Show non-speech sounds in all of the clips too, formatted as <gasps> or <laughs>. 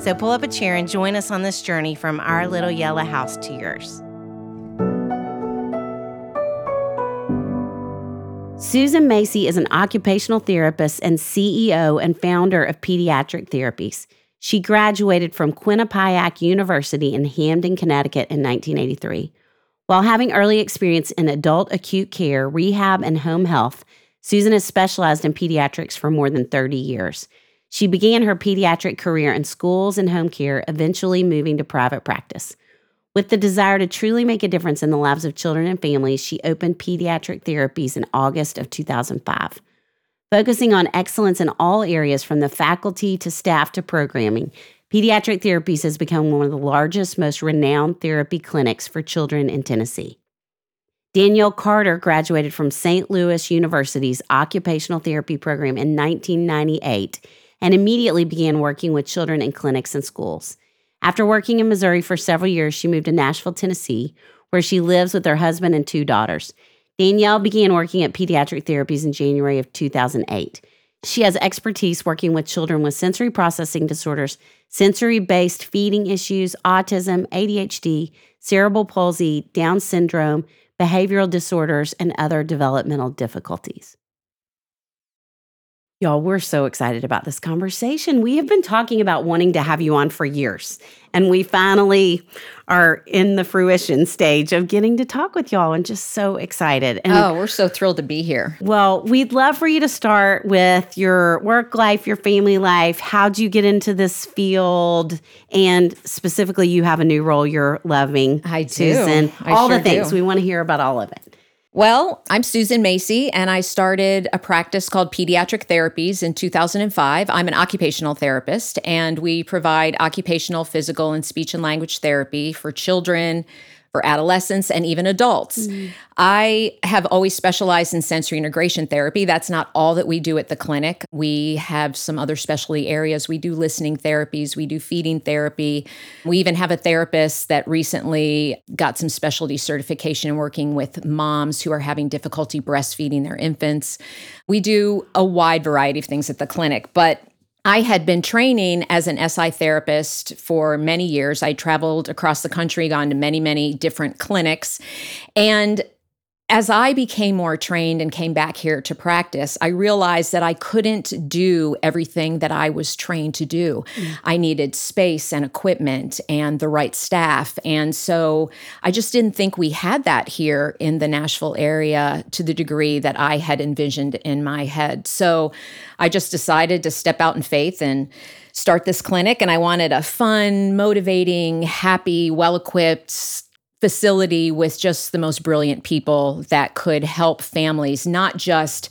So pull up a chair and join us on this journey from our little yellow house to yours. Susan Macy is an occupational therapist and CEO and founder of Pediatric Therapies. She graduated from Quinnipiac University in Hamden, Connecticut in 1983. While having early experience in adult acute care, rehab, and home health, Susan has specialized in pediatrics for more than 30 years. She began her pediatric career in schools and home care, eventually moving to private practice. With the desire to truly make a difference in the lives of children and families, she opened Pediatric Therapies in August of 2005. Focusing on excellence in all areas from the faculty to staff to programming, Pediatric Therapies has become one of the largest, most renowned therapy clinics for children in Tennessee. Danielle Carter graduated from St. Louis University's occupational therapy program in 1998 and immediately began working with children in clinics and schools. After working in Missouri for several years, she moved to Nashville, Tennessee, where she lives with her husband and two daughters. Danielle began working at Pediatric Therapies in January of 2008. She has expertise working with children with sensory processing disorders, sensory based feeding issues, autism, ADHD, cerebral palsy, Down syndrome, behavioral disorders, and other developmental difficulties. Y'all, we're so excited about this conversation. We have been talking about wanting to have you on for years, and we finally are in the fruition stage of getting to talk with y'all and just so excited. And, oh, we're so thrilled to be here. Well, we'd love for you to start with your work life, your family life. How'd you get into this field? And specifically, you have a new role you're loving. I do. Susan. I all sure the things. do. We want to hear about all of it. Well, I'm Susan Macy, and I started a practice called Pediatric Therapies in 2005. I'm an occupational therapist, and we provide occupational, physical, and speech and language therapy for children, for adolescents, and even adults. I have always specialized in sensory integration therapy. That's not all that we do at the clinic. We have some other specialty areas. We do listening therapies, we do feeding therapy. We even have a therapist that recently got some specialty certification in working with moms who are having difficulty breastfeeding their infants. We do a wide variety of things at the clinic, but I had been training as an SI therapist for many years. I traveled across the country, gone to many, many different clinics. And as I became more trained and came back here to practice, I realized that I couldn't do everything that I was trained to do. Mm. I needed space and equipment and the right staff. And so I just didn't think we had that here in the Nashville area to the degree that I had envisioned in my head. So I just decided to step out in faith and start this clinic. And I wanted a fun, motivating, happy, well equipped, facility with just the most brilliant people that could help families not just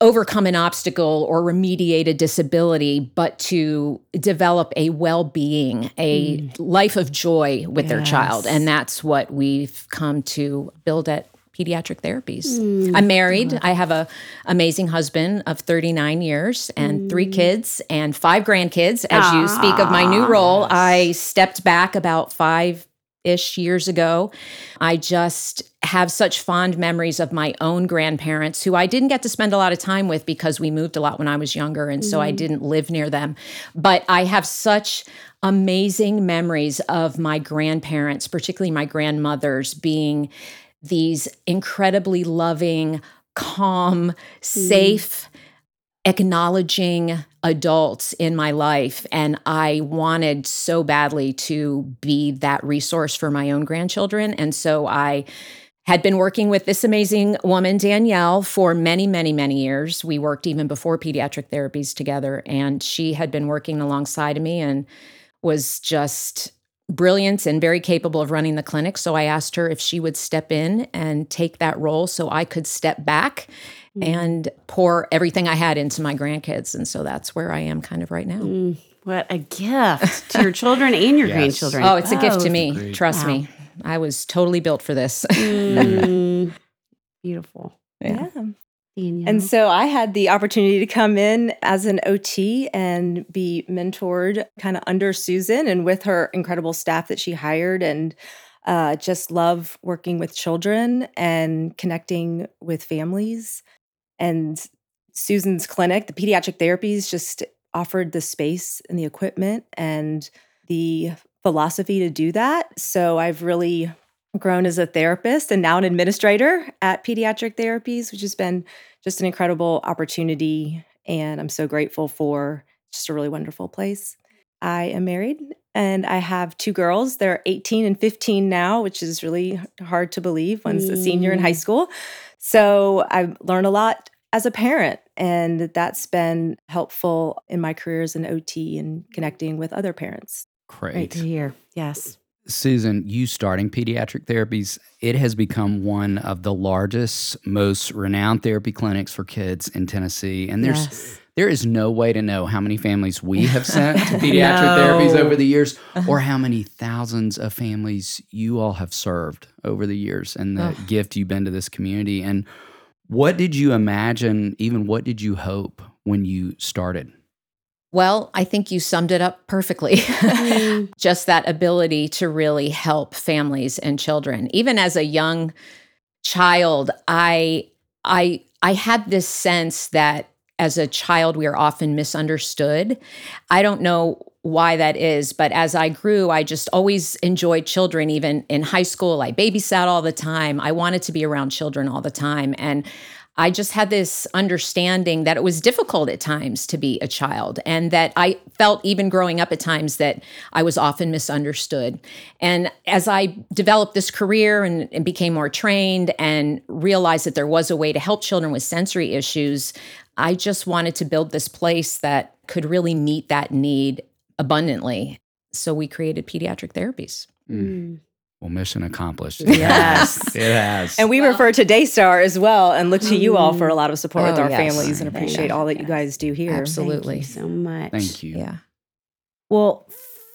overcome an obstacle or remediate a disability, but to develop a well being, a mm. life of joy with their child. And that's what we've come to build at pediatric therapies. Mm. I'm married. I have a amazing husband of 39 years and three mm. kids and five grandkids. As you speak of my new ah. role, I stepped back about five ish years ago. I just have such fond memories of my own grandparents who I didn't get to spend a lot of time with because we moved a lot when I was younger. And so I mm. didn't live near them. But I have such amazing memories of my grandparents, particularly my grandmothers, being these incredibly loving, calm, mm. safe, acknowledging adults in my life. And I wanted so badly to be that resource for my own grandchildren. And so I had been working with this amazing woman, Danielle, for many, many, many years. We worked even before pediatric therapies together, and she had been working alongside of me and was just brilliant and very capable of running the clinic. So I asked her if she would step in and take that role so I could step back and pour everything I had into my grandkids. And so that's where I am kind of right now. What a gift to your children and your <laughs> Yes. grandchildren. Oh, it's a gift to both. me. Trust Wow. me. I was totally built for this. Mm, <laughs> beautiful. Yeah. Danielle. And so I had the opportunity to come in as an OT and be mentored kind of under Susan and with her incredible staff that she hired and uh, just love working with children and connecting with families. And Susan's clinic, the pediatric therapies, just offered the space and the equipment and the philosophy to do that. So I've really grown as a therapist and now an administrator at Pediatric Therapies, which has been just an incredible opportunity. And I'm so grateful for just a really wonderful place. I am married and I have two girls. They're 18 and 15 now, which is really hard to believe. One's a senior in high mm. school. So I've learned a lot as a parent, and that's been helpful in my career as an OT and connecting with other parents. Great Great. to hear. Yes. Susan, you starting pediatric therapies, it has become one of the largest, most renowned therapy clinics for kids in Tennessee. And there's yes. there is no way to know how many families we have sent to <laughs> pediatric No. therapies over the years <laughs> or how many thousands of families you all have served over the years and the gift you've been to this community. And what did you imagine, even what did you hope when you started? Well, I think you summed it up perfectly. <laughs> Mm. Just that ability to really help families and children. Even as a young child, I I I had this sense that as a child we are often misunderstood. I don't know why that is, but as I grew, I just always enjoyed children even in high school. I babysat all the time. I wanted to be around children all the time and I just had this understanding that it was difficult at times to be a child, and that I felt even growing up at times that I was often misunderstood. And as I developed this career and, and became more trained and realized that there was a way to help children with sensory issues, I just wanted to build this place that could really meet that need abundantly. So we created pediatric therapies. Mm. Well, mission accomplished. Yes. it has. And we refer to Daystar as well and look to you all for a lot of support with Oh, our yes. families and appreciate you. all that you guys do here. Absolutely. Thank you so much. Thank you. Yeah. Well,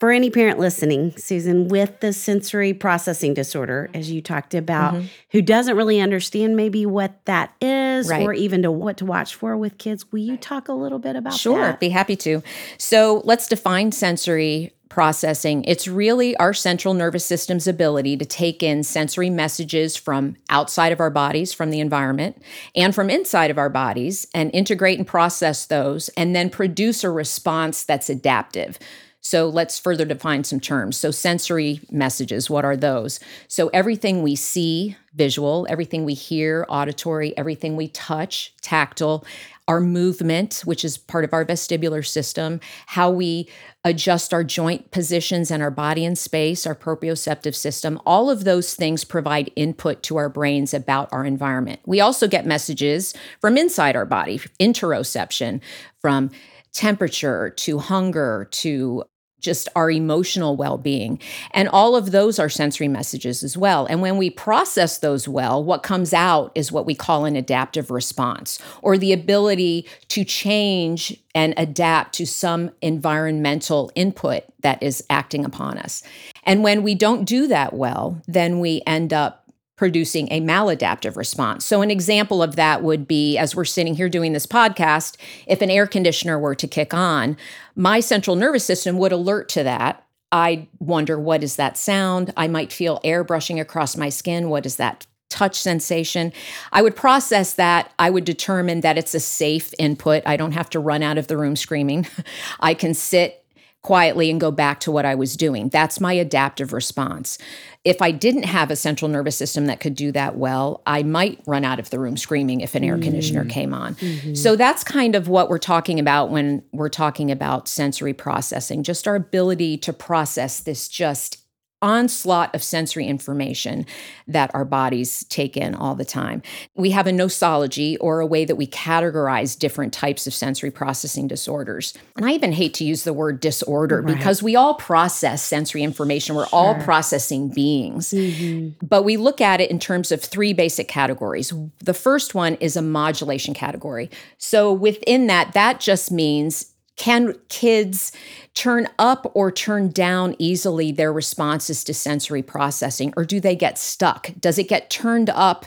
for any parent listening, Susan, with the sensory processing disorder, as you talked about, Mhm. who doesn't really understand maybe what that is Right. or even to what to watch for with kids, will you talk a little bit about Sure, that? be happy to. So let's define sensory processing. It's really our central nervous system's ability to take in sensory messages from outside of our bodies, from the environment, and from inside of our bodies, and integrate and process those, and then produce a response that's adaptive. So let's further define some terms. So, sensory messages, what are those? So, everything we see, visual, everything we hear, auditory, everything we touch, tactile, our movement, which is part of our vestibular system, how we adjust our joint positions and our body in space, our proprioceptive system, all of those things provide input to our brains about our environment. We also get messages from inside our body, interoception, from temperature to hunger to just our emotional well being. And all of those are sensory messages as well. And when we process those well, what comes out is what we call an adaptive response or the ability to change and adapt to some environmental input that is acting upon us. And when we don't do that well, then we end up producing a maladaptive response. So, an example of that would be as we're sitting here doing this podcast, if an air conditioner were to kick on, my central nervous system would alert to that. I'd wonder, what is that sound? I might feel air brushing across my skin. What is that touch sensation? I would process that. I would determine that it's a safe input. I don't have to run out of the room screaming. <laughs> I can sit quietly and go back to what I was doing. That's my adaptive response. If I didn't have a central nervous system that could do that well, I might run out of the room screaming if an air conditioner mm. came on. Mm-hmm. So that's kind of what we're talking about when we're talking about sensory processing, just our ability to process this just onslaught of sensory information that our bodies take in all the time. We have a nosology or a way that we categorize different types of sensory processing disorders. And I even hate to use the word disorder because we all process sensory information. We're all processing beings. Mm-hmm. But we look at it in terms of three basic categories. The first one is a modulation category. So within that, that just means can kids turn up or turn down easily their responses to sensory processing, or do they get stuck? Does it get turned up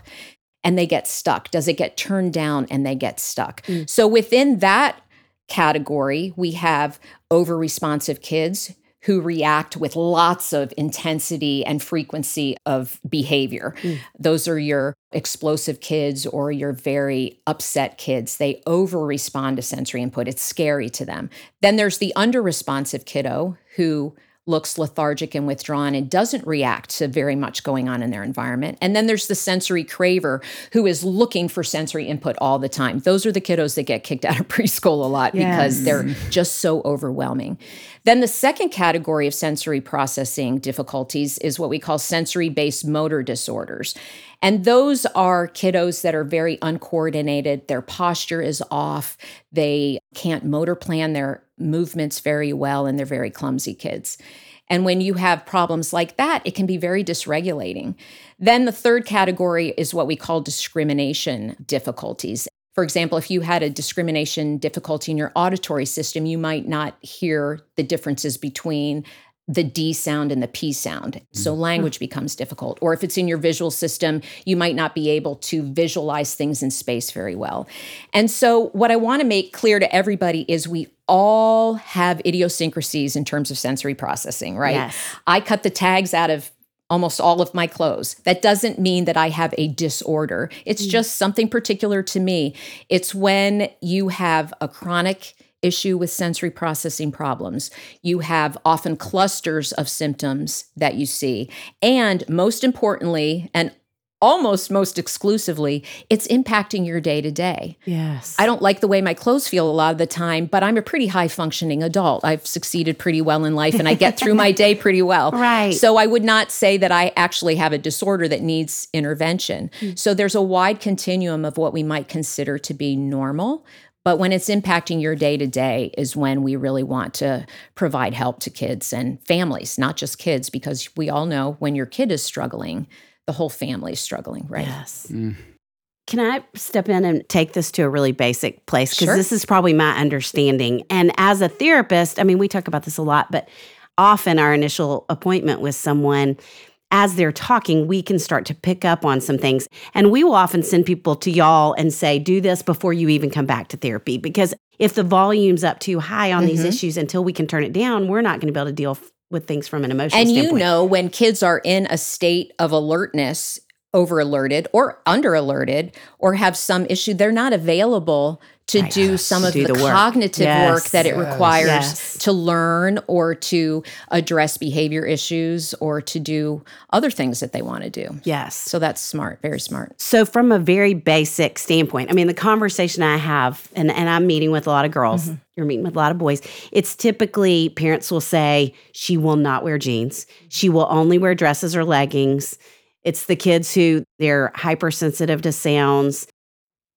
and they get stuck? Does it get turned down and they get stuck? Mm. So within that category, we have over responsive kids who react with lots of intensity and frequency of behavior. Mm. Those are your explosive kids or your very upset kids. They over respond to sensory input. It's scary to them. Then there's the under responsive kiddo who looks lethargic and withdrawn and doesn't react to very much going on in their environment. And then there's the sensory craver who is looking for sensory input all the time. Those are the kiddos that get kicked out of <laughs> preschool a lot yes. because they're just so overwhelming. Then the second category of sensory processing difficulties is what we call sensory based motor disorders. And those are kiddos that are very uncoordinated. Their posture is off. They can't motor plan their movements very well, and they're very clumsy kids. And when you have problems like that, it can be very dysregulating. Then the third category is what we call discrimination difficulties. For example, if you had a discrimination difficulty in your auditory system, you might not hear the differences between the D sound and the P sound. So mm-hmm. language becomes difficult. Or if it's in your visual system, you might not be able to visualize things in space very well. And so, what I want to make clear to everybody is we all have idiosyncrasies in terms of sensory processing, right? Yes. I cut the tags out of almost all of my clothes. That doesn't mean that I have a disorder. It's mm. just something particular to me. It's when you have a chronic issue with sensory processing problems. You have often clusters of symptoms that you see. And most importantly, and almost most exclusively, it's impacting your day to day. Yes. I don't like the way my clothes feel a lot of the time, but I'm a pretty high functioning adult. I've succeeded pretty well in life and I get through my day pretty well. <laughs> Right. So I would not say that I actually have a disorder that needs intervention. Mm. So there's a wide continuum of what we might consider to be normal, but when it's impacting your day to day is when we really want to provide help to kids and families, not just kids, because we all know when your kid is struggling, the whole family is struggling, right? Yes. Mm. Can I step in and take this to a really basic place? Because sure. this is probably my understanding. And as a therapist, I mean, we talk about this a lot, but often our initial appointment with someone, as they're talking, we can start to pick up on some things. And we will often send people to y'all and say, do this before you even come back to therapy. Because if the volume's up too high on mm-hmm. these issues until we can turn it down, we're not going to be able to deal f- with things from an emotional and standpoint. you know, when kids are in a state of alertness, over alerted or under alerted, or have some issue, they're not available to right. do some of do the, the work. cognitive yes. work that it yes. requires yes. to learn or to address behavior issues or to do other things that they want to do. Yes. So that's smart, very smart. So from a very basic standpoint, I mean the conversation I have and, and I'm meeting with a lot of girls, mm-hmm. you're meeting with a lot of boys, it's typically parents will say she will not wear jeans. She will only wear dresses or leggings. It's the kids who they're hypersensitive to sounds.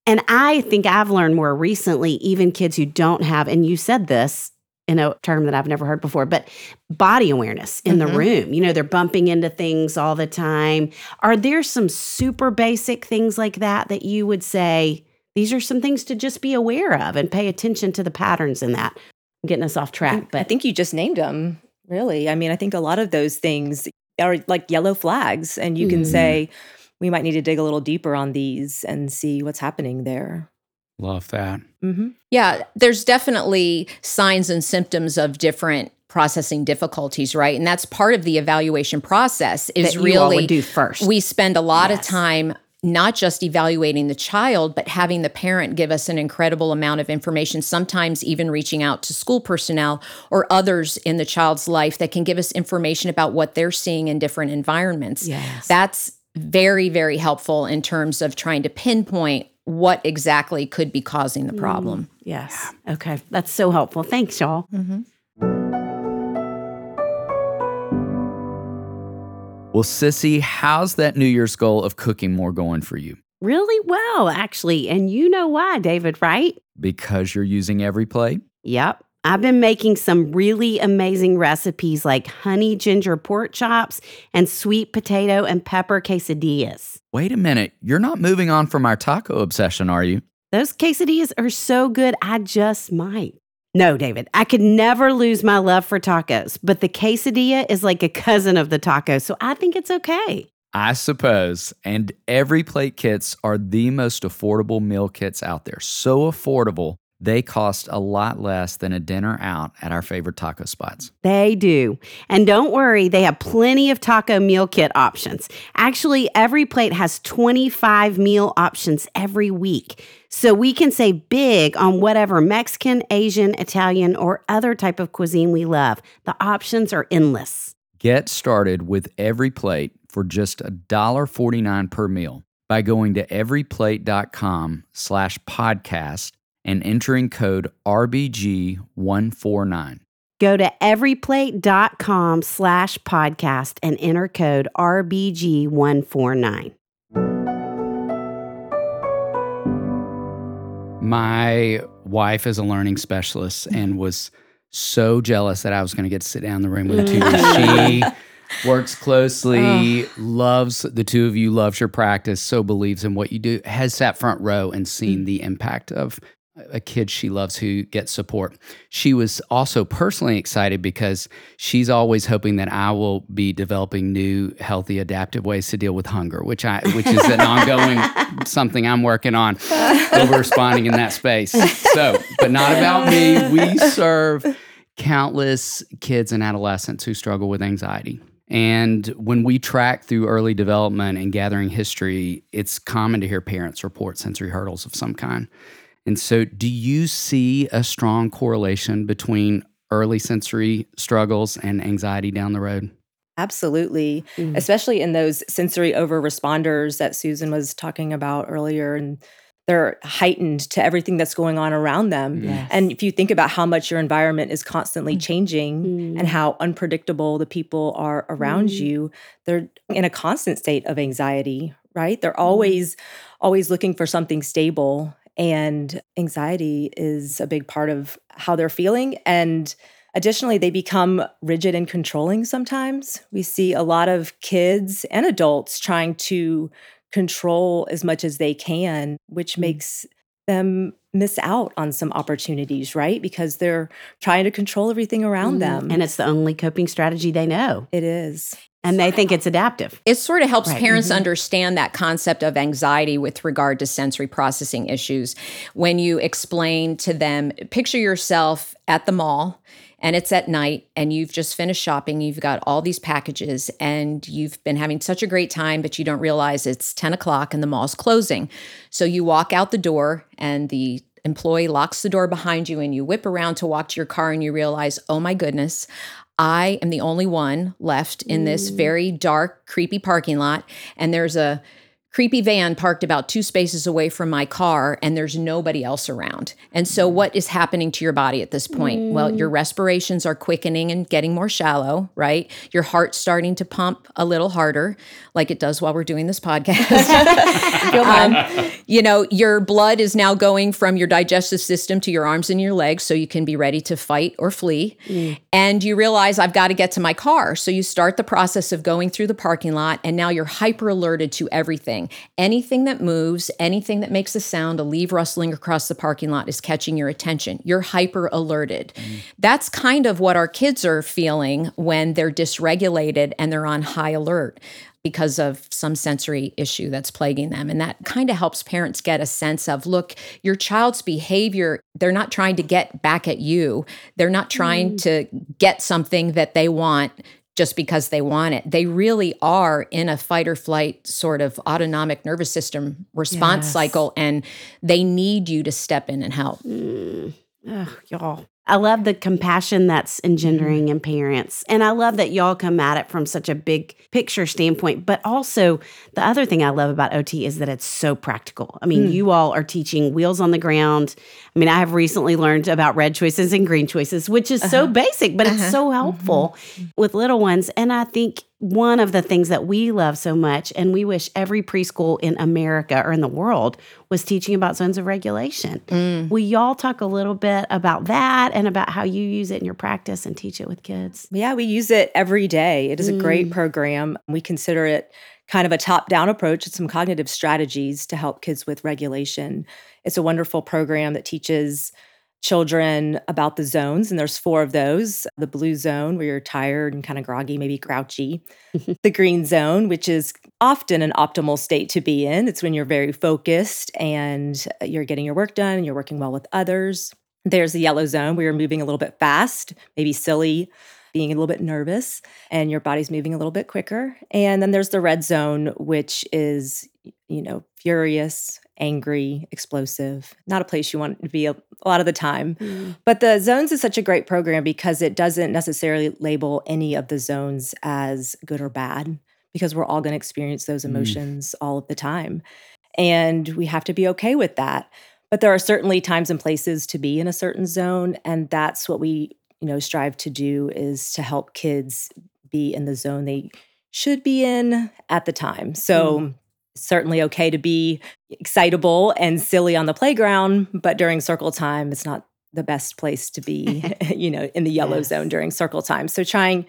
And I think I've learned more recently, even kids who don't have, and you said this in a term that I've never heard before, but body awareness in mm-hmm. the room. You know, they're bumping into things all the time. Are there some super basic things like that that you would say, these are some things to just be aware of and pay attention to the patterns in that? I'm getting us off track, but I think you just named them, really. I mean, I think a lot of those things are like yellow flags, and you mm-hmm. can say, we might need to dig a little deeper on these and see what's happening there. Love that. Mm-hmm. Yeah, there's definitely signs and symptoms of different processing difficulties, right? And that's part of the evaluation process. Is that really do first. We spend a lot yes. of time not just evaluating the child, but having the parent give us an incredible amount of information, sometimes even reaching out to school personnel or others in the child's life that can give us information about what they're seeing in different environments. Yes. That's very, very helpful in terms of trying to pinpoint what exactly could be causing the problem. Mm, yes. Okay. That's so helpful. Thanks, y'all. Mm-hmm. Well, Sissy, how's that New Year's goal of cooking more going for you? Really well, actually. And you know why, David, right? Because you're using EveryPlate? Yep. I've been making some really amazing recipes like honey ginger pork chops and sweet potato and pepper quesadillas. Wait a minute. You're not moving on from our taco obsession, are you? Those quesadillas are so good, I just might. No, David, I could never lose my love for tacos, but the quesadilla is like a cousin of the taco, so I think it's okay. I suppose. And EveryPlate kits are the most affordable meal kits out there. So affordable, they cost a lot less than a dinner out at our favorite taco spots. They do. And don't worry, they have plenty of taco meal kit options. Actually, EveryPlate has 25 meal options every week. So we can save big on whatever Mexican, Asian, Italian, or other type of cuisine we love. The options are endless. Get started with EveryPlate for just $1.49 per meal by going to everyplate.com slash podcast and entering code RBG149. Go to everyplate.com slash podcast and enter code RBG149. My wife is a learning specialist and was so jealous that I was going to get to sit down in the room with the two of you. <laughs> She works closely, loves the two of you, loves your practice, so believes in what you do, has sat front row and seen mm. the impact of a kid she loves who gets support. She was also personally excited because she's always hoping that I will be developing new healthy adaptive ways to deal with hunger, which I which is an ongoing <laughs> something I'm working on over responding in that space. So, but not about me. We serve countless kids and adolescents who struggle with anxiety. And when we track through early development and gathering history, it's common to hear parents report sensory hurdles of some kind. And so, do you see a strong correlation between early sensory struggles and anxiety down the road? Absolutely, especially in those sensory over responders that Susan was talking about earlier. And they're heightened to everything that's going on around them. Yes. And if you think about how much your environment is constantly changing Mm. and how unpredictable the people are around Mm. you, they're in a constant state of anxiety, right? They're always always looking for something stable and anxiety is a big part of how they're feeling and Additionally, they become rigid and controlling sometimes. We see a lot of kids and adults trying to control as much as they can, which makes them miss out on some opportunities, right? Because they're trying to control everything around Mm. them. And it's the only coping strategy they know. it is. And they think it's adaptive. It sort of helps Right. parents Mhm. understand that concept of anxiety with regard to sensory processing issues. When you explain to them, picture yourself at the mall and it's at night and you've just finished shopping, you've got all these packages and you've been having such a great time, but you don't realize it's 10 o'clock and the mall's closing. So you walk out the door and the employee locks the door behind you and you whip around to walk to your car and you realize, oh my goodness, I am the only one left in this very dark, creepy parking lot. And there's a creepy van parked about two spaces away from my car, and there's nobody else around. And so, mm. what is happening to your body at this point? Well, mm. your respirations are quickening and getting more shallow, right? Your heart's starting to pump a little harder, like it does while we're doing this podcast. <laughs> <laughs> Um, um, you know, your blood is now going from your digestive system to your arms and your legs so you can be ready to fight or flee. Mm. And you realize I've got to get to my car. So you start the process of going through the parking lot and now you're hyper alerted to everything. Anything that moves, anything that makes a sound, a leaf rustling across the parking lot is catching your attention. You're hyper alerted. Mm. That's kind of what our kids are feeling when they're dysregulated and they're on high alert because of some sensory issue that's plaguing them. And that kind of helps parents get a sense of look, your child's behavior, they're not trying to get back at you. They're not trying mm. to get something that they want just because they want it. They really are in a fight or flight sort of autonomic nervous system response Yes. cycle, and they need you to step in and help. Mm. Ugh, y'all. I love the compassion that's engendering in parents. And I love that y'all come at it from such a big picture standpoint. But also, the other thing I love about OT is that it's so practical. I mean, hmm. you all are teaching wheels on the ground. I mean, I have recently learned about red choices and green choices, which is so uh-huh. basic, but it's uh-huh. so mm-hmm. helpful with little ones. And I think one of the things that we love so much, and we wish every preschool in America or in the world was teaching about zones of regulation. Mm. Will y'all talk a little bit about that and about how you use it in your practice and teach it with kids? Yeah, we use it every day. It is a great mm. program. We consider it kind of a top down approach with some cognitive strategies to help kids with regulation. It's a wonderful program that teaches children about the zones, and there's four of those the blue zone, where you're tired and kind of groggy, maybe grouchy, <laughs> the green zone, which is often an optimal state to be in. It's when you're very focused and uh, you're getting your work done and you're working well with others. There's the yellow zone where you're moving a little bit fast, maybe silly, being a little bit nervous, and your body's moving a little bit quicker. And then there's the red zone, which is, you know, furious, angry, explosive, not a place you want to be a, a lot of the time. Mm. But the zones is such a great program because it doesn't necessarily label any of the zones as good or bad because we're all going to experience those mm. emotions mm. all of the time. And we have to be okay with that. But there are certainly times and places to be in a certain zone. And that's what we, you know, strive to do is to help kids be in the zone they should be in at the time. So mm. certainly okay to be excitable and silly on the playground, but during circle time, it's not the best place to be, <laughs> <laughs> you know, in the yellow yes. zone during circle time. So trying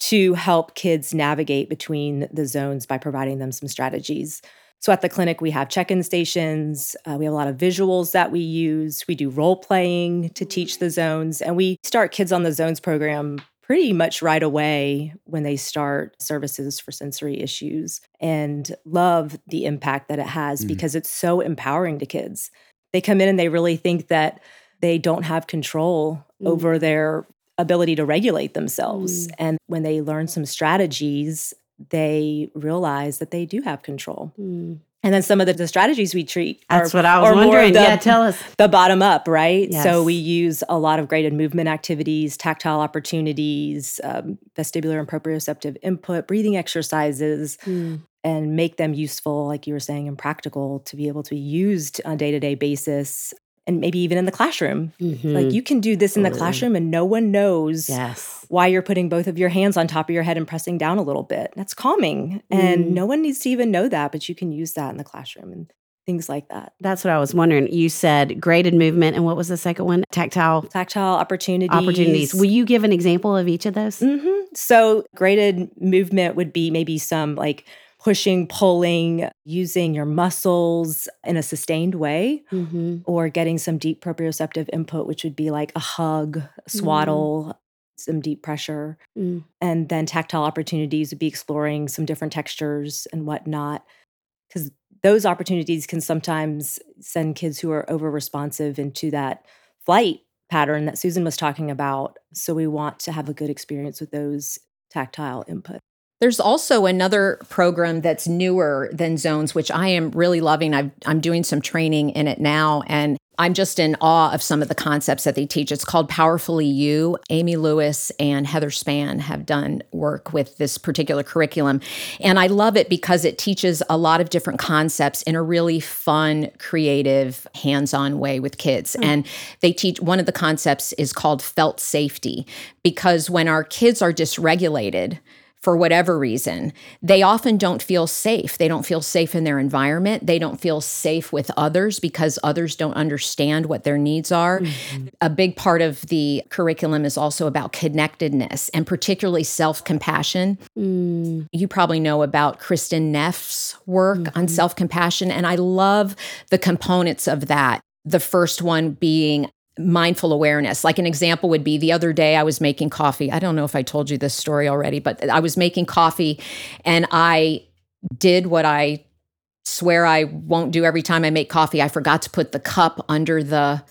to help kids navigate between the zones by providing them some strategies. So at the clinic, we have check in stations. Uh, we have a lot of visuals that we use. We do role playing to teach the zones. And we start kids on the zones program pretty much right away when they start services for sensory issues and love the impact that it has mm. because it's so empowering to kids. They come in and they really think that they don't have control mm. over their ability to regulate themselves. Mm. And when they learn some strategies, they realize that they do have control. Mm. And then some of the, the, strategies we treat That's are, what I was wondering. The, yeah, tell us. The bottom up, right? Yes. So we use a lot of graded movement activities, tactile opportunities, um, vestibular and proprioceptive input, breathing exercises, mm. and make them useful, like you were saying, and practical to be able to be used on a day to day basis and maybe even in the classroom. Mm-hmm. Like you can do this in the classroom and no one knows yes. why you're putting both of your hands on top of your head and pressing down a little bit. That's calming. Mm. And no one needs to even know that, but you can use that in the classroom and things like that. That's what I was wondering. You said graded movement and what was the second one? Tactile tactile opportunities. Opportunities. Will you give an example of each of those? Mm-hmm. So graded movement would be maybe some like pushing, pulling, using your muscles in a sustained way, mm-hmm. or getting some deep proprioceptive input, which would be like a hug, a swaddle, mm. some deep pressure. Mm. And then tactile opportunities would be exploring some different textures and whatnot. Because those opportunities can sometimes send kids who are over responsive into that flight pattern that Susan was talking about. So we want to have a good experience with those tactile input. There's also another program that's newer than Zones, which I am really loving. i am doing some training in it now, and I'm just in awe of some of the concepts that they teach. It's called Powerfully You. Amy Lewis and Heather Span have done work with this particular curriculum. And I love it because it teaches a lot of different concepts in a really fun, creative, hands on way with kids. Mm. And they teach one of the concepts is called felt safety because when our kids are dysregulated, for whatever reason, they often don't feel safe. They don't feel safe in their environment. They don't feel safe with others because others don't understand what their needs are. Mm-hmm. A big part of the curriculum is also about connectedness and particularly self compassion. Mm. You probably know about Kristin Neff's work mm-hmm. on self compassion, and I love the components of that. The first one being mindful awareness. Like an example would be the other day I was making coffee. I don't know if I told you this story already, but I was making coffee and I did what I swear I won't do every time I make coffee. I forgot to put the cup under the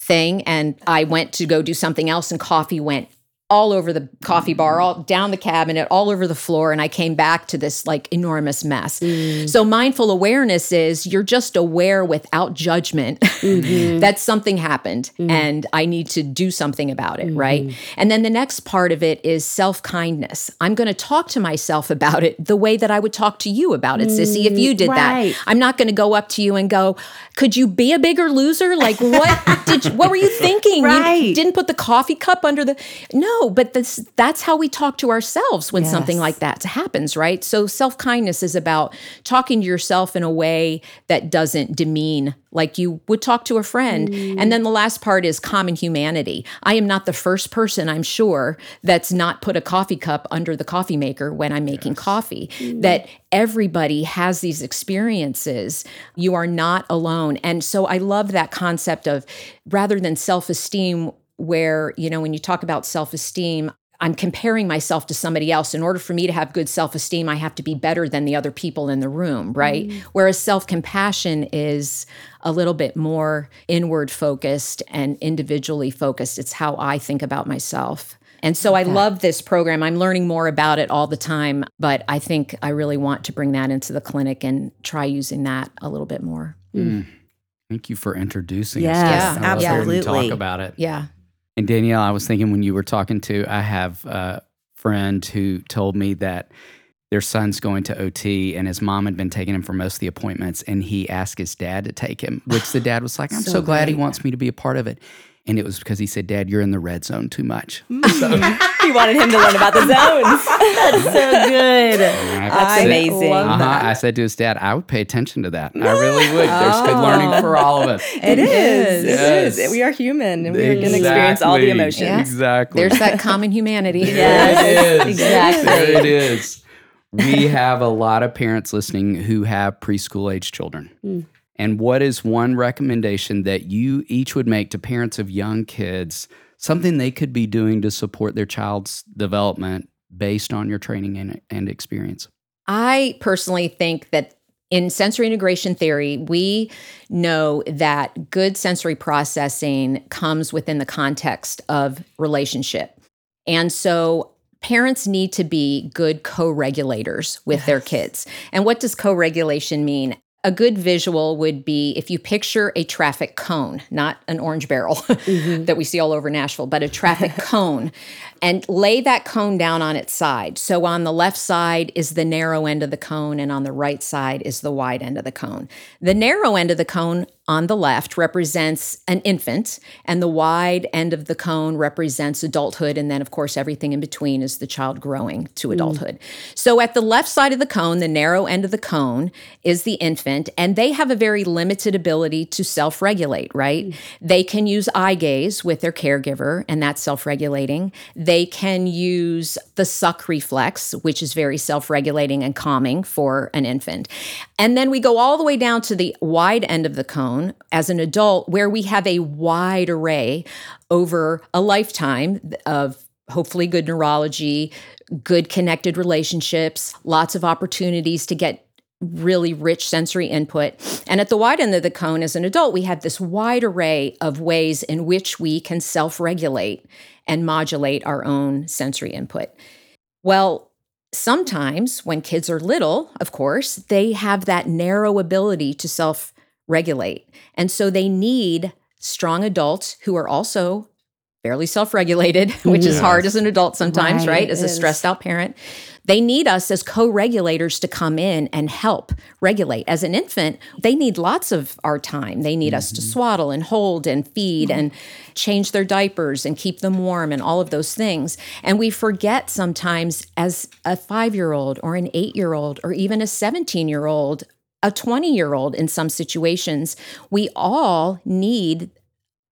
thing and I went to go do something else and coffee went all over the coffee bar, all down the cabinet, all over the floor. And I came back to this like enormous mess. Mm. So, mindful awareness is you're just aware without judgment <laughs> mm-hmm. that something happened mm. and I need to do something about it. Mm-hmm. Right. And then the next part of it is self kindness. I'm going to talk to myself about it the way that I would talk to you about it, Sissy, if you did right. that. I'm not going to go up to you and go, could you be a bigger loser? Like, what <laughs> did you, what were you thinking? Right. You didn't put the coffee cup under the, no No, but this, that's how we talk to ourselves when something like that happens, right? So self kindness is about talking to yourself in a way that doesn't demean like you would talk to a friend. Mm. And then the last part is common humanity. I am not the first person, I'm sure, that's not put a coffee cup under the coffee maker when I'm making coffee. Mm. That everybody has these experiences. You are not alone. And so I love that concept of rather than self esteem, where, you know, when you talk about self esteem, I'm comparing myself to somebody else. In order for me to have good self esteem, I have to be better than the other people in the room, right? Mm. Whereas self compassion is a little bit more inward focused and individually focused. It's how I think about myself. And so I love this program. I'm learning more about it all the time, but I think I really want to bring that into the clinic and try using that a little bit more. Mm. Thank you for introducing Yes, us. to it. I love hearing you absolutely. Talk about it. Yeah. And Danielle, I was thinking when you were talking to, I have a friend who told me that their son's going to OT and his mom had been taking him for most of the appointments and he asked his dad to take him, which the dad was like, I'm so, So glad he wants me to be a part of it. And it was because he said, Dad, you're in the red zone too much. <laughs> <laughs> He wanted him to learn about the zones. <laughs> That's so good. That's amazing. Uh-huh. I said to his dad, I would pay attention to that. I really would. There's good learning for all of us. It is. It Yes. is. We are human and we're going to experience all the emotions. Yeah. Exactly. There's that common humanity. There it is. exactly. There it is. We have a lot of parents listening who have preschool age children. Mm. And what is one recommendation that you each would make to parents of young kids, something they could be doing to support their child's development based on your training and, and experience? I personally think that in sensory integration theory, we know that good sensory processing comes within the context of relationship. And so parents need to be good co regulators with their kids. And what does co regulation mean? A good visual would be if you picture a traffic cone, not an orange barrel <laughs> that we see all over Nashville, but a traffic <laughs> cone, and lay that cone down on its side. So on the left side is the narrow end of the cone, and on the right side is the wide end of the cone. The narrow end of the cone on the left represents an infant, and the wide end of the cone represents adulthood. And then, of course, everything in between is the child growing to hmm. adulthood. So, at the left side of the cone, the narrow end of the cone is the infant, and they have a very limited ability to self regulate, right? Hmm. They can use eye gaze with their caregiver, and that's self regulating. They can use the suck reflex, which is very self regulating and calming for an infant. And then we go all the way down to the wide end of the cone as an adult, where we have a wide array over a lifetime of hopefully good neurology, good connected relationships, lots of opportunities to get really rich sensory input. And at the wide end of the cone, as an adult, we have this wide array of ways in which we can self regulate and modulate our own sensory input. Well, sometimes when kids are little, of course, they have that narrow ability to self regulate. And so they need strong adults who are also fairly self regulated, <laughs> which is hard as an adult sometimes, Right, right? As a stressed out parent. They need us as co regulators to come in and help regulate. As an infant, they need lots of our time. They need us to mm-hmm. swaddle and hold and feed mm-hmm. and change their diapers and keep them warm and all of those things. And we forget sometimes as a five year old or an eight year old or even a 17 year old, a 20 year old in some situations, we all need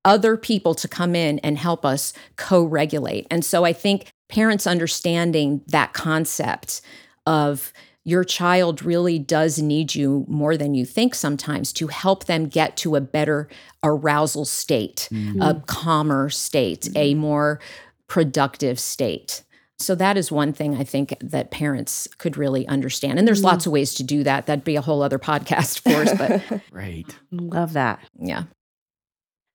other people to come in and help us co regulate. And so I think parents understanding that concept of your child really does need you more than you think sometimes to help them get to a better arousal state, a mm-hmm. calmer state, a mm-hmm. more productive state. So that is one thing I think that parents could really understand. And there's lots of ways to do that. That'd be a whole other podcast for us, but <laughs> Right. Love that. yeah.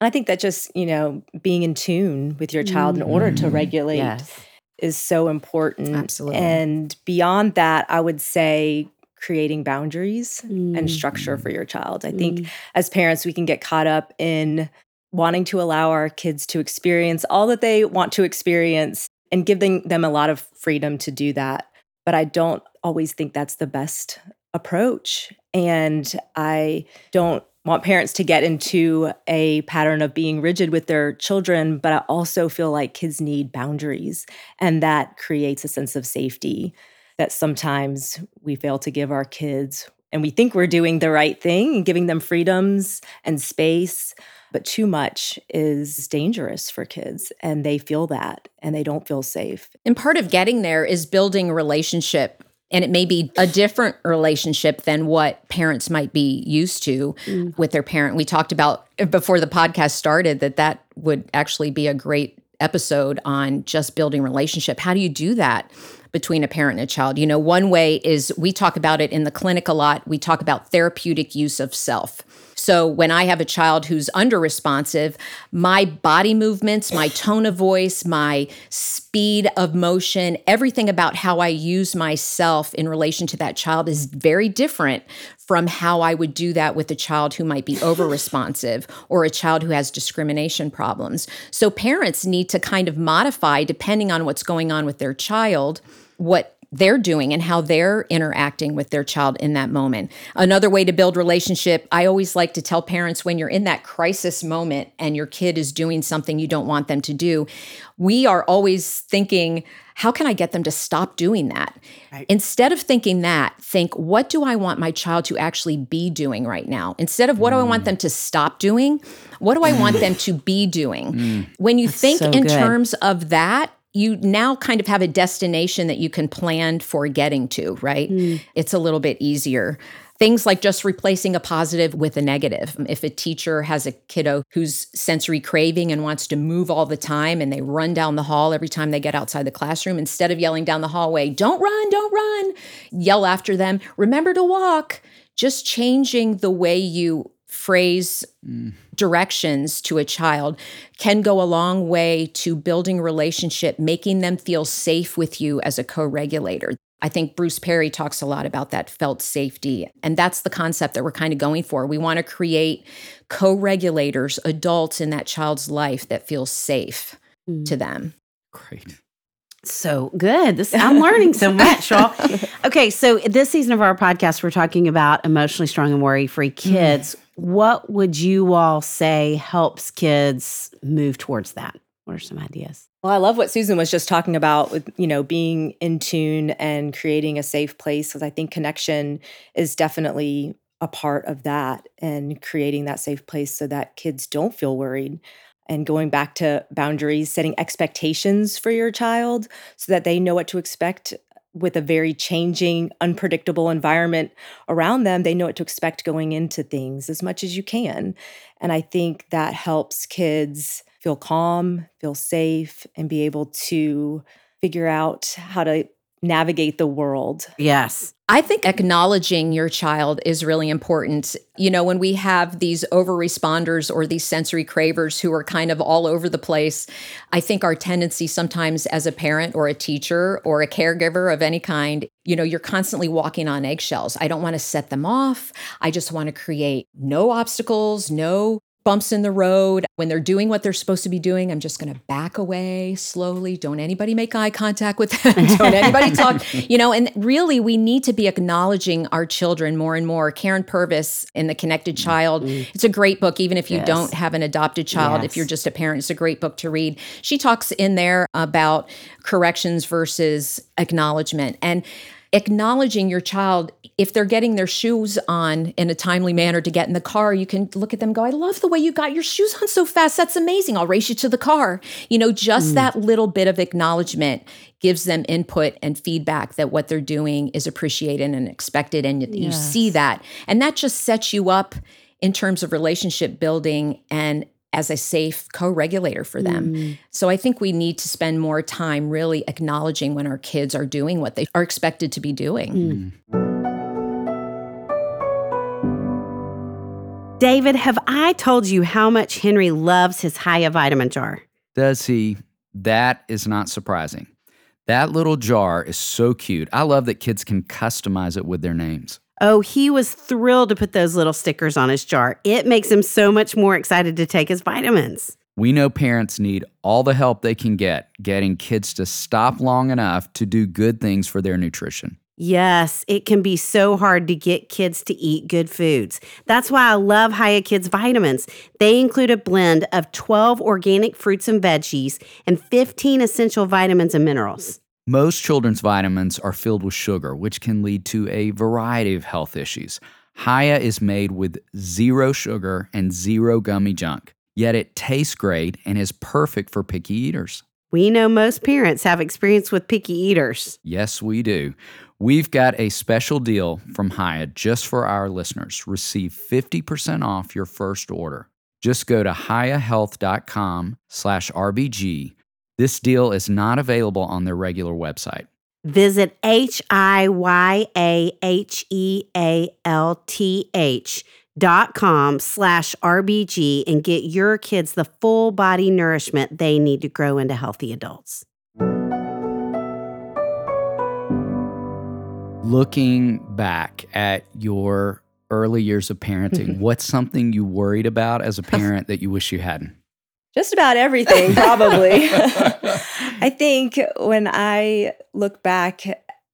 And I think that just, you know, being in tune with your child in order to Mhm. regulate Yes. is so important. Absolutely. And beyond that, I would say creating boundaries and Mm. structure for your child. I think Mm. as parents, we can get caught up in wanting to allow our kids to experience all that they want to experience and giving them a lot of freedom to do that. But I don't always think that's the best approach. And I don't want parents to get into a pattern of being rigid with their children, but I also feel like kids need boundaries. And that creates a sense of safety that sometimes we fail to give our kids. And we think we're doing the right thing and giving them freedoms and space. But too much is dangerous for kids, and they feel that and they don't feel safe. And part of getting there is building a relationship and it may be a different relationship than what parents might be used to mm. with their parent. We talked about before the podcast started that that would actually be a great episode on just building relationship. How do you do that? Between a parent and a child. You know, one way is we talk about it in the clinic a lot. We talk about therapeutic use of self. So when I have a child who's under responsive, my body movements, my tone of voice, my speed of motion, everything about how I use myself in relation to that child is very different from how I would do that with a child who might be over responsive or a child who has discrimination problems. So parents need to kind of modify depending on what's going on with their child what they're doing and how they're interacting with their child in that moment. Another way to build relationship, I always like to tell parents when you're in that crisis moment and your kid is doing something you don't want them to do, we are always thinking, how can I get them to stop doing that? Right. Instead of thinking that, think, what do I want my child to actually be doing right now? Instead of what mm. do I want mm. them to stop doing, what do I want them to be doing? Mm. When you That's think so in good. terms of that, you now kind of have a destination that you can plan for getting to, right? Mm. It's a little bit easier. Things like just replacing a positive with a negative. If a teacher has a kiddo who's sensory craving and wants to move all the time and they run down the hall every time they get outside the classroom, instead of yelling down the hallway, don't run, don't run, yell after them, remember to walk. Just changing the way you phrase mm. Directions to a child can go a long way to building a relationship, making them feel safe with you as a co regulator. I think Bruce Perry talks a lot about that felt safety. And that's the concept that we're kind of going for. We want to create co regulators, adults in that child's life that feel safe mm. to them. Great. So good. This I'm learning so much, y'all. <laughs> Okay, so this season of our podcast, we're talking about emotionally strong and worry-free kids. Mm. What would you all say helps kids move towards that? What are some ideas? Well, I love what Susan was just talking about with, you know, being in tune and creating a safe place because I think connection is definitely a part of that and creating that safe place so that kids don't feel worried and going back to boundaries, setting expectations for your child so that they know what to expect with a very changing, unpredictable environment around them. They know what to expect going into things as much as you can. And I think that helps kids feel calm, feel safe, and be able to figure out how to navigate the world. Yes. I think acknowledging your child is really important. You know, when we have these over responders or these sensory cravers who are kind of all over the place, I think our tendency sometimes as a parent or a teacher or a caregiver of any kind, you know, you're constantly walking on eggshells. I don't want to set them off. I just want to create no obstacles, no bumps in the road. When they're doing what they're supposed to be doing, I'm just going to back away slowly. Don't anybody make eye contact with them. <laughs> Don't anybody <laughs> talk. You know, and really, we need to be acknowledging our children more and more. Karyn Purvis in The Connected Child, mm-hmm. it's a great book, even if you yes. don't have an adopted child. Yes. If you're just a parent, it's a great book to read. She talks in there about corrections versus acknowledgement. And acknowledging your child if they're getting their shoes on in a timely manner to get in the car you can look at them go i love the way you got your shoes on so fast that's amazing i'll race you to the car you know just mm. that little bit of acknowledgement gives them input and feedback that what they're doing is appreciated and expected and yes. you see that and that just sets you up in terms of relationship building and as a safe co regulator for them. Mm. So I think we need to spend more time really acknowledging when our kids are doing what they are expected to be doing. Mm. David, have I told you how much Henry loves his Hiya vitamin jar? Does he? That is not surprising. That little jar is so cute. I love that kids can customize it with their names. Oh, he was thrilled to put those little stickers on his jar. It makes him so much more excited to take his vitamins. We know parents need all the help they can get getting kids to stop long enough to do good things for their nutrition. Yes, it can be so hard to get kids to eat good foods. That's why I love Hiya Kids vitamins. They include a blend of 12 organic fruits and veggies and 15 essential vitamins and minerals. Most children's vitamins are filled with sugar, which can lead to a variety of health issues. Hiya is made with zero sugar and zero gummy junk, yet it tastes great and is perfect for picky eaters. We know most parents have experience with picky eaters. Yes, we do. We've got a special deal from Hiya just for our listeners. Receive 50% off your first order. Just go to hiyahealth.com slash RBG. This deal is not available on their regular website. Visit H I Y A H E A L T H dot com slash RBG and get your kids the full body nourishment they need to grow into healthy adults. Looking back at your early years of parenting, <laughs> what's something you worried about as a <laughs> parent that you wish you hadn't? Just about everything, probably. <laughs> <laughs> I think when I look back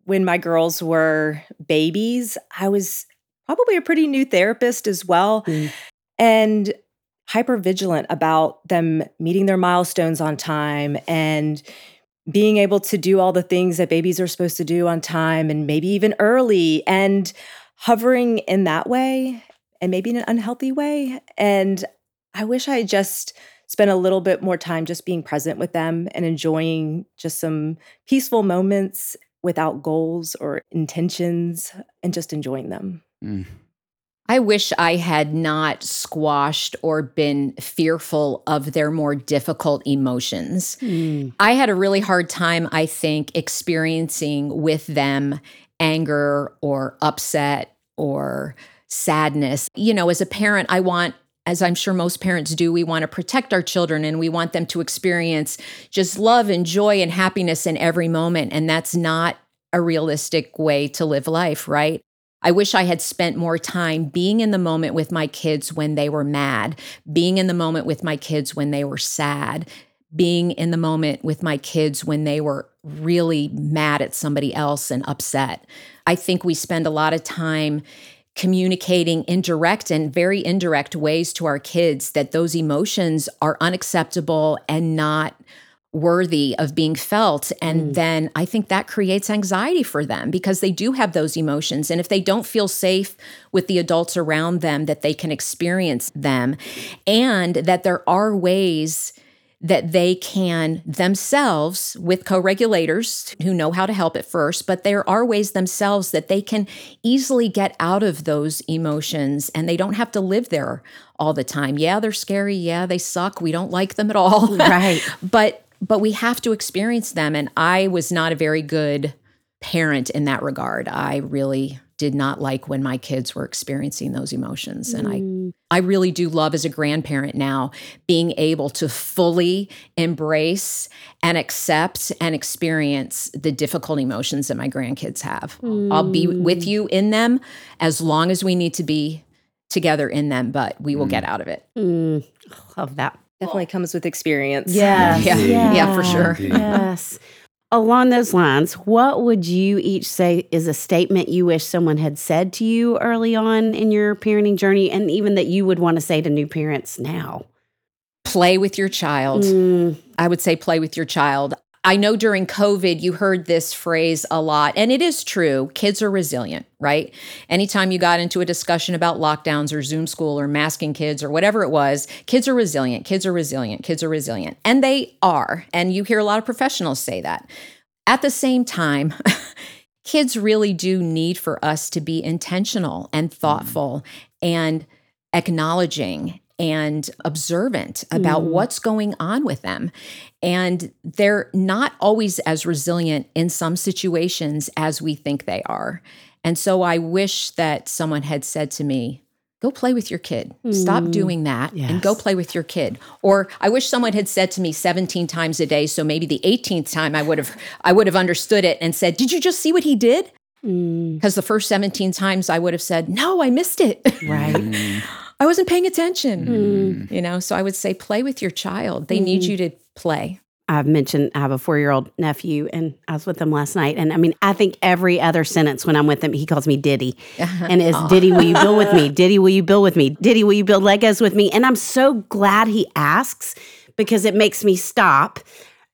when my girls were babies, I was probably a pretty new therapist as well. Mm. And hyper vigilant about them meeting their milestones on time and being able to do all the things that babies are supposed to do on time and maybe even early and hovering in that way and maybe in an unhealthy way. And I wish I just spent a little bit more time just being present with them and enjoying just some peaceful moments without goals or intentions and just enjoying them. Mm. I wish I had not squashed or been fearful of their more difficult emotions. I had a really hard time, I think, experiencing with them anger or upset or sadness. You know, as a parent, I want as I'm sure most parents do, we want to protect our children and we want them to experience just love and joy and happiness in every moment. And that's not a realistic way to live life, right? I wish I had spent more time being in the moment with my kids when they were mad, being in the moment with my kids when they were sad, being in the moment with my kids when they were really mad at somebody else and upset. I think we spend a lot of time communicating indirect and very indirect ways to our kids that those emotions are unacceptable and not worthy of being felt. And mm. then I think that creates anxiety for them because they do have those emotions. And if they don't feel safe with the adults around them, that they can experience them, and that there are ways that they can themselves, with co regulators who know how to help at first, but there are ways themselves that they can easily get out of those emotions and they don't have to live there all the time. Yeah, they're scary. Yeah, they suck. We don't like them at all. <laughs> Right. but but we have to experience them and I was not a very good parent in that regard. I really did not like when my kids were experiencing those emotions and I mm. I really do love as a grandparent now being able to fully embrace and accept and experience the difficult emotions that my grandkids have. I'll be mm. with you in them as long as we need to be together in them, but we will get mm. out of it. Mm, love that. Definitely comes with experience. Yes. Yeah. Yeah, for sure. Yes. Along those lines, what would you each say is a statement you wish someone had said to you early on in your parenting journey, and even that you would want to say to new parents now? Play with your child. Mm, I would say play with your child. I know during COVID, you heard this phrase a lot, and it is true. Kids are resilient, right? Anytime you got into a discussion about lockdowns or Zoom school or masking kids or whatever it was, kids are resilient, kids are resilient, kids are resilient. And they are. And you hear a lot of professionals say that. At the same time, <laughs> kids really do need for us to be intentional and mm-hmm. thoughtful and acknowledging and observant about Mm. what's going on with them. And they're not always as resilient in some situations as we think they are. And so I wish that someone had said to me, Go play with your kid. Stop Mm. doing that and go play with your kid. Or I wish someone had said to me 17 times a day, so maybe the 18th time I would have I would have understood it and said, "Did you just see what he did?" mm, Because the first 17 times I would have said, "No, I missed it. right. Mm. I wasn't paying attention." Mm. You know, so I would say play with your child. They need Mhm. you to play. I've mentioned I have a four year old nephew and I was with him last night. And I mean, I think every other sentence when I'm with him, he calls me Diddy. And is Diddy, will you build with me? <laughs> Diddy, will you build with me? Diddy, will you build Legos with me? And I'm so glad he asks because it makes me stop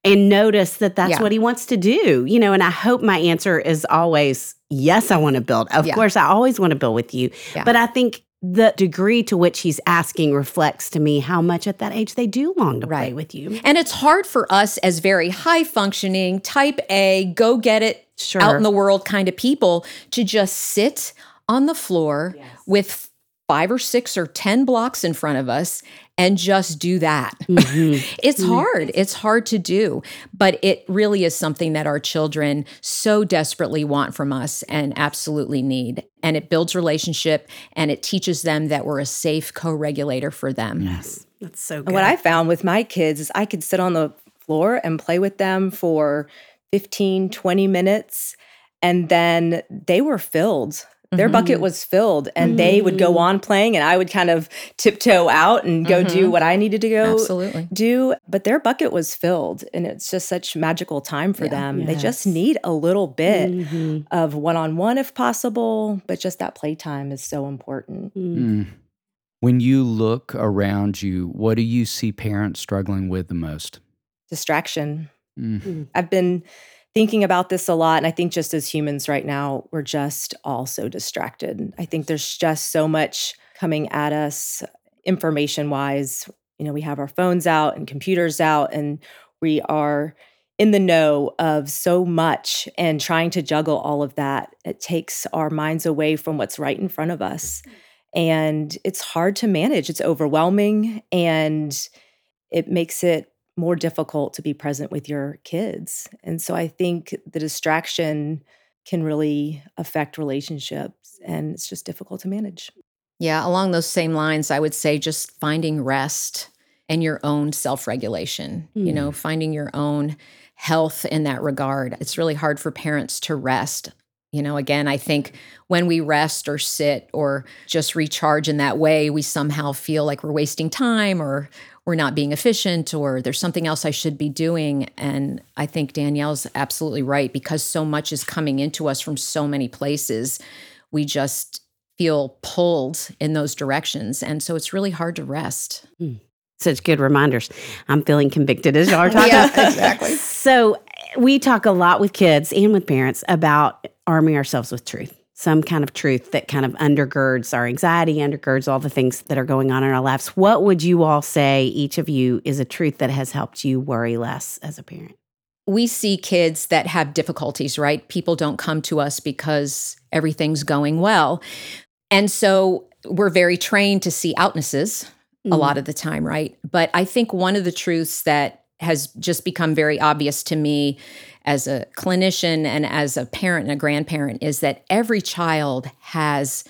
and notice that that's Yeah. what he wants to do. You know, and I hope my answer is always yes, I want to build. Of Yeah. course, I always want to build with you. Yeah. But I think the degree to which he's asking reflects to me how much at that age they do long to play with you. And it's hard for us as very high functioning, type A, go get it Sure. out in the world kind of people to just sit on the floor with five or six or 10 blocks in front of us and just do that. <laughs> Mhm. It's hard. It's hard to do, but it really is something that our children so desperately want from us and absolutely need. And it builds relationship and it teaches them that we're a safe co regulator for them. Yes. That's so good. And what I found with my kids is I could sit on the floor and play with them for 15, 20 minutes, and then they were filled. Their bucket was filled, and they would go on playing, and I would kind of tiptoe out and go do what I needed to go Absolutely. do. But their bucket was filled, and it's just such magical time for Yeah. them. They just need a little bit Mhm. of one on one if possible, but just that playtime is so important. Mm. Mm. When you look around you, what do you see parents struggling with the most? Distraction. Mm. I've been thinking about this a lot. And I think just as humans right now, we're just all so distracted. I think there's just so much coming at us information wise. You know, we have our phones out and computers out, and we are in the know of so much and trying to juggle all of that. It takes our minds away from what's right in front of us. Mm-hmm. And it's hard to manage, it's overwhelming, and it makes it more difficult to be present with your kids. And so I think the distraction can really affect relationships and it's just difficult to manage. Yeah, along those same lines, I would say just finding rest and your own self regulation, you know, mm. finding your own health in that regard. It's really hard for parents to rest. You know, again, I think when we rest or sit or just recharge in that way, we somehow feel like we're wasting time or we're not being efficient or there's something else I should be doing. And I think Danielle's absolutely right because so much is coming into us from so many places. We just feel pulled in those directions. And so it's really hard to rest. Hmm. Such good reminders. I'm feeling convicted as y'all are talking. Yeah, exactly. <laughs> So we talk a lot with kids and with parents about arming ourselves with truth. Some kind of truth that kind of undergirds our anxiety, undergirds all the things that are going on in our lives. What would you all say, each of you, is a truth that has helped you worry less as a parent? we see kids that have difficulties, right? People don't come to us because everything's going well. And so we're very trained to see outnesses a mm-hmm. lot of the time, right? But I think one of the truths that has just become very obvious to me as a clinician and as a parent and a grandparent is that every child has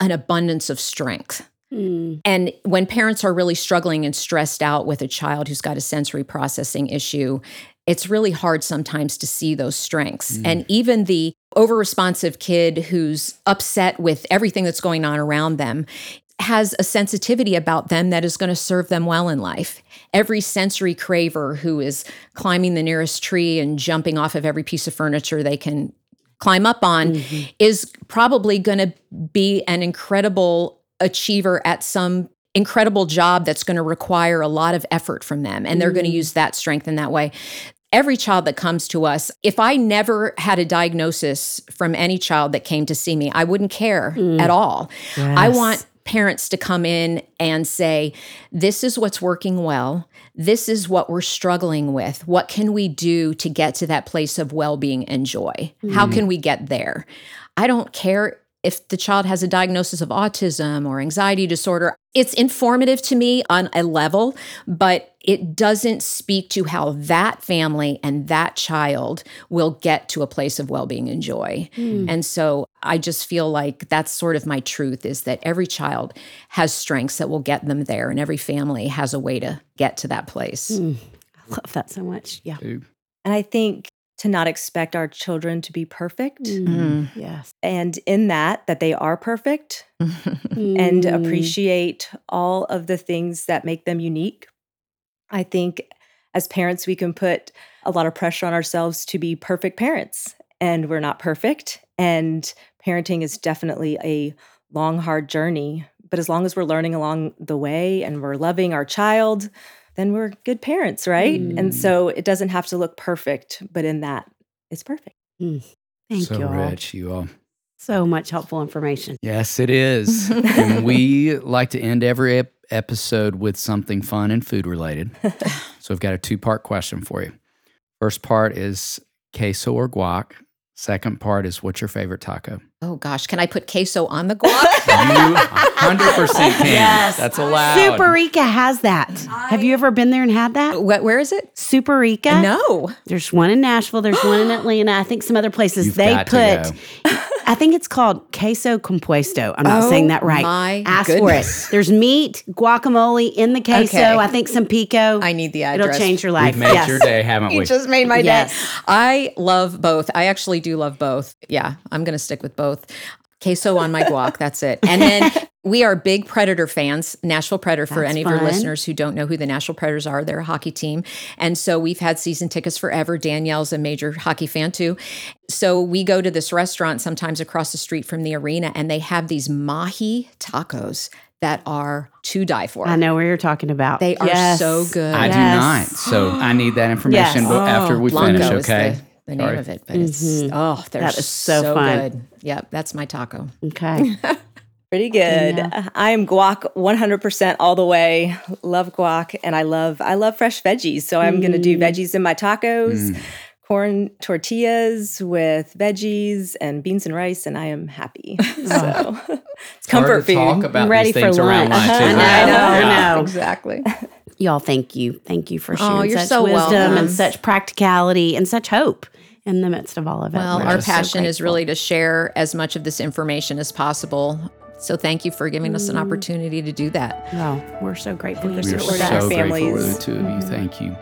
an abundance of strength. Mm. And when parents are really struggling and stressed out with a child who's got a sensory processing issue, it's really hard sometimes to see those strengths. And even the over responsive kid who's upset with everything that's going on around them has a sensitivity about them that is going to serve them well in life. Every sensory craver who is climbing the nearest tree and jumping off of every piece of furniture they can climb up on mm-hmm. is probably going to be an incredible achiever at some incredible job that's going to require a lot of effort from them and they're going to mm-hmm. use that strength in that way. Every child that comes to us if i never had a diagnosis from any child that came to see me i wouldn't care mm. at all. I want parents to come in and say this is what's working well. This is what we're struggling with. What can we do to get to that place of well-being and joy? How mm-hmm. can we get there? I don't care if the child has a diagnosis of autism or anxiety disorder, it's informative to me on a level, but it doesn't speak to how that family and that child will get to a place of well being and joy. And so I just feel like that's sort of my truth is that every child has strengths that will get them there, and every family has a way to get to that place. I love that so much. Yeah. And I think to not expect our children to be perfect Mm. Yes. and in that that they are perfect <laughs> and Mm. appreciate all of the things that make them unique. I think as parents, we can put a lot of pressure on ourselves to be perfect parents, and we're not perfect. And parenting is definitely a long, hard journey. But as long as we're learning along the way and we're loving our child, then we're good parents, right? Mm. And so it doesn't have to look perfect, but in that, it's perfect. Mm. Thank so you all. rich, you all. So much helpful information. Yes, it is. <laughs> and we like to end every ep- episode with something fun and food related. <laughs> so we've got a two part question for you. First part is queso or guac. Second part is what's your favorite taco? Oh gosh, can I put queso on the guac? <laughs> You 100% can. Yes. That's allowed. Super Rica has that. Have you ever been there and had that? Wh- Where is it? Super Rica? No. There's one in Nashville. There's one in <gasps> Atlanta. I think some other places. You've they got to put. I think it's called queso compuesto. I'm not Oh saying that right. my Ask goodness. for it. There's meat, guacamole in the queso. Okay. I think some pico. I need the address. It'll change your life. We've made yes. your day, haven't we? You just made my Yes. day. I love both. I actually do love both. Yeah, I'm going to stick with both. Queso on my guac. <laughs> That's it. And then we are big Predator fans. Nashville Predator, for That's any of your fun. listeners who don't know who the Nashville Predators are, they're a hockey team. And so we've had season tickets forever. Danielle's a major hockey fan too. So we go to this restaurant sometimes across the street from the arena, and they have these mahi tacos that are to die for. I know where you're talking about. They are so good. I do not. So I need that information Yes. bo- after we Blanco finish, is okay? The, the name Sorry. of it, but it's oh, they're That is so so, fun. good. Yep, that's my taco. Okay. <laughs> Pretty good. Yeah. I am guac 100% all the way. Love guac and I love I love fresh veggies. So I'm going to do veggies in my tacos, Mm. Corn tortillas with veggies and beans and rice and I am happy. <laughs> So it's comfort to talk food. about ready these for things around lunch. lunch. Uh-huh. I know, it? I know, I Yeah. know. Exactly. <laughs> Y'all, thank you. Thank you for oh, sharing Oh, you're such so wisdom welcome. and such practicality and such hope in the midst of all of it. Well, We're our just so passion is really to share as much of this information as possible. So thank you for giving us an mm. opportunity to do that. Oh, we're so grateful And you're We are so our so grateful families. for the two of you. Thank you.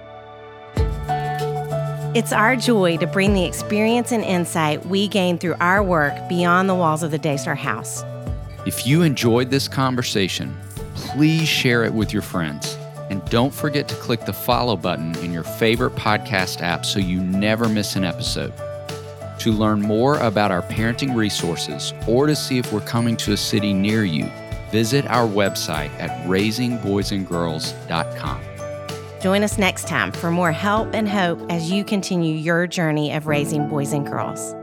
It's our joy to bring the experience and insight we gain through our work beyond the walls of the Daystar House. If you enjoyed this conversation, please share it with your friends. And don't forget to click the follow button in your favorite podcast app so you never miss an episode. To learn more about our parenting resources or to see if we're coming to a city near you, visit our website at raisingboysandgirls.com. Join us next time for more help and hope as you continue your journey of raising boys and girls.